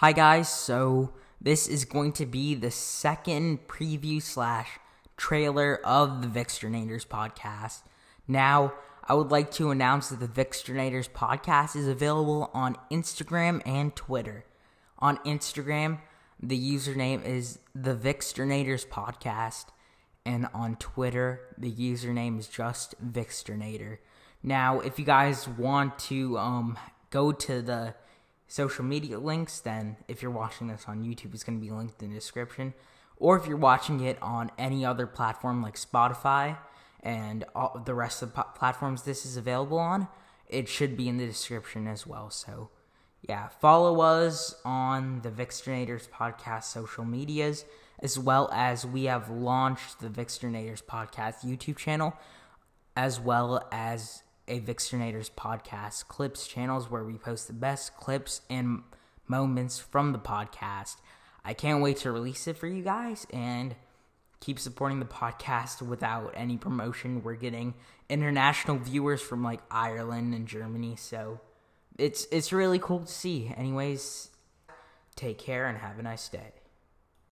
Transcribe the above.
Hi guys, so this is going to be the second preview slash trailer of the Viksternators podcast. Now, I would like to announce that the Viksternators podcast is available on Instagram and Twitter. On Instagram, the username is the Viksternators podcast, and on Twitter, the username is just Viksternator. Now, if you guys want to um, go to the social media links, then if you're watching this on YouTube, it's going to be linked in the description. Or if you're watching it on any other platform like Spotify and all the rest of the platforms this is available on, it should be in the description as well. So, yeah, follow us on the Viksternators podcast social medias, as well as we have launched the Viksternators podcast YouTube channel, as well as a podcast clips channels where we post the best clips and moments from the podcast. I can't wait to release it for you guys and keep supporting the podcast without any promotion. We're getting international viewers from like Ireland and Germany, so it's it's really cool to see. Anyways, take care and have a nice day.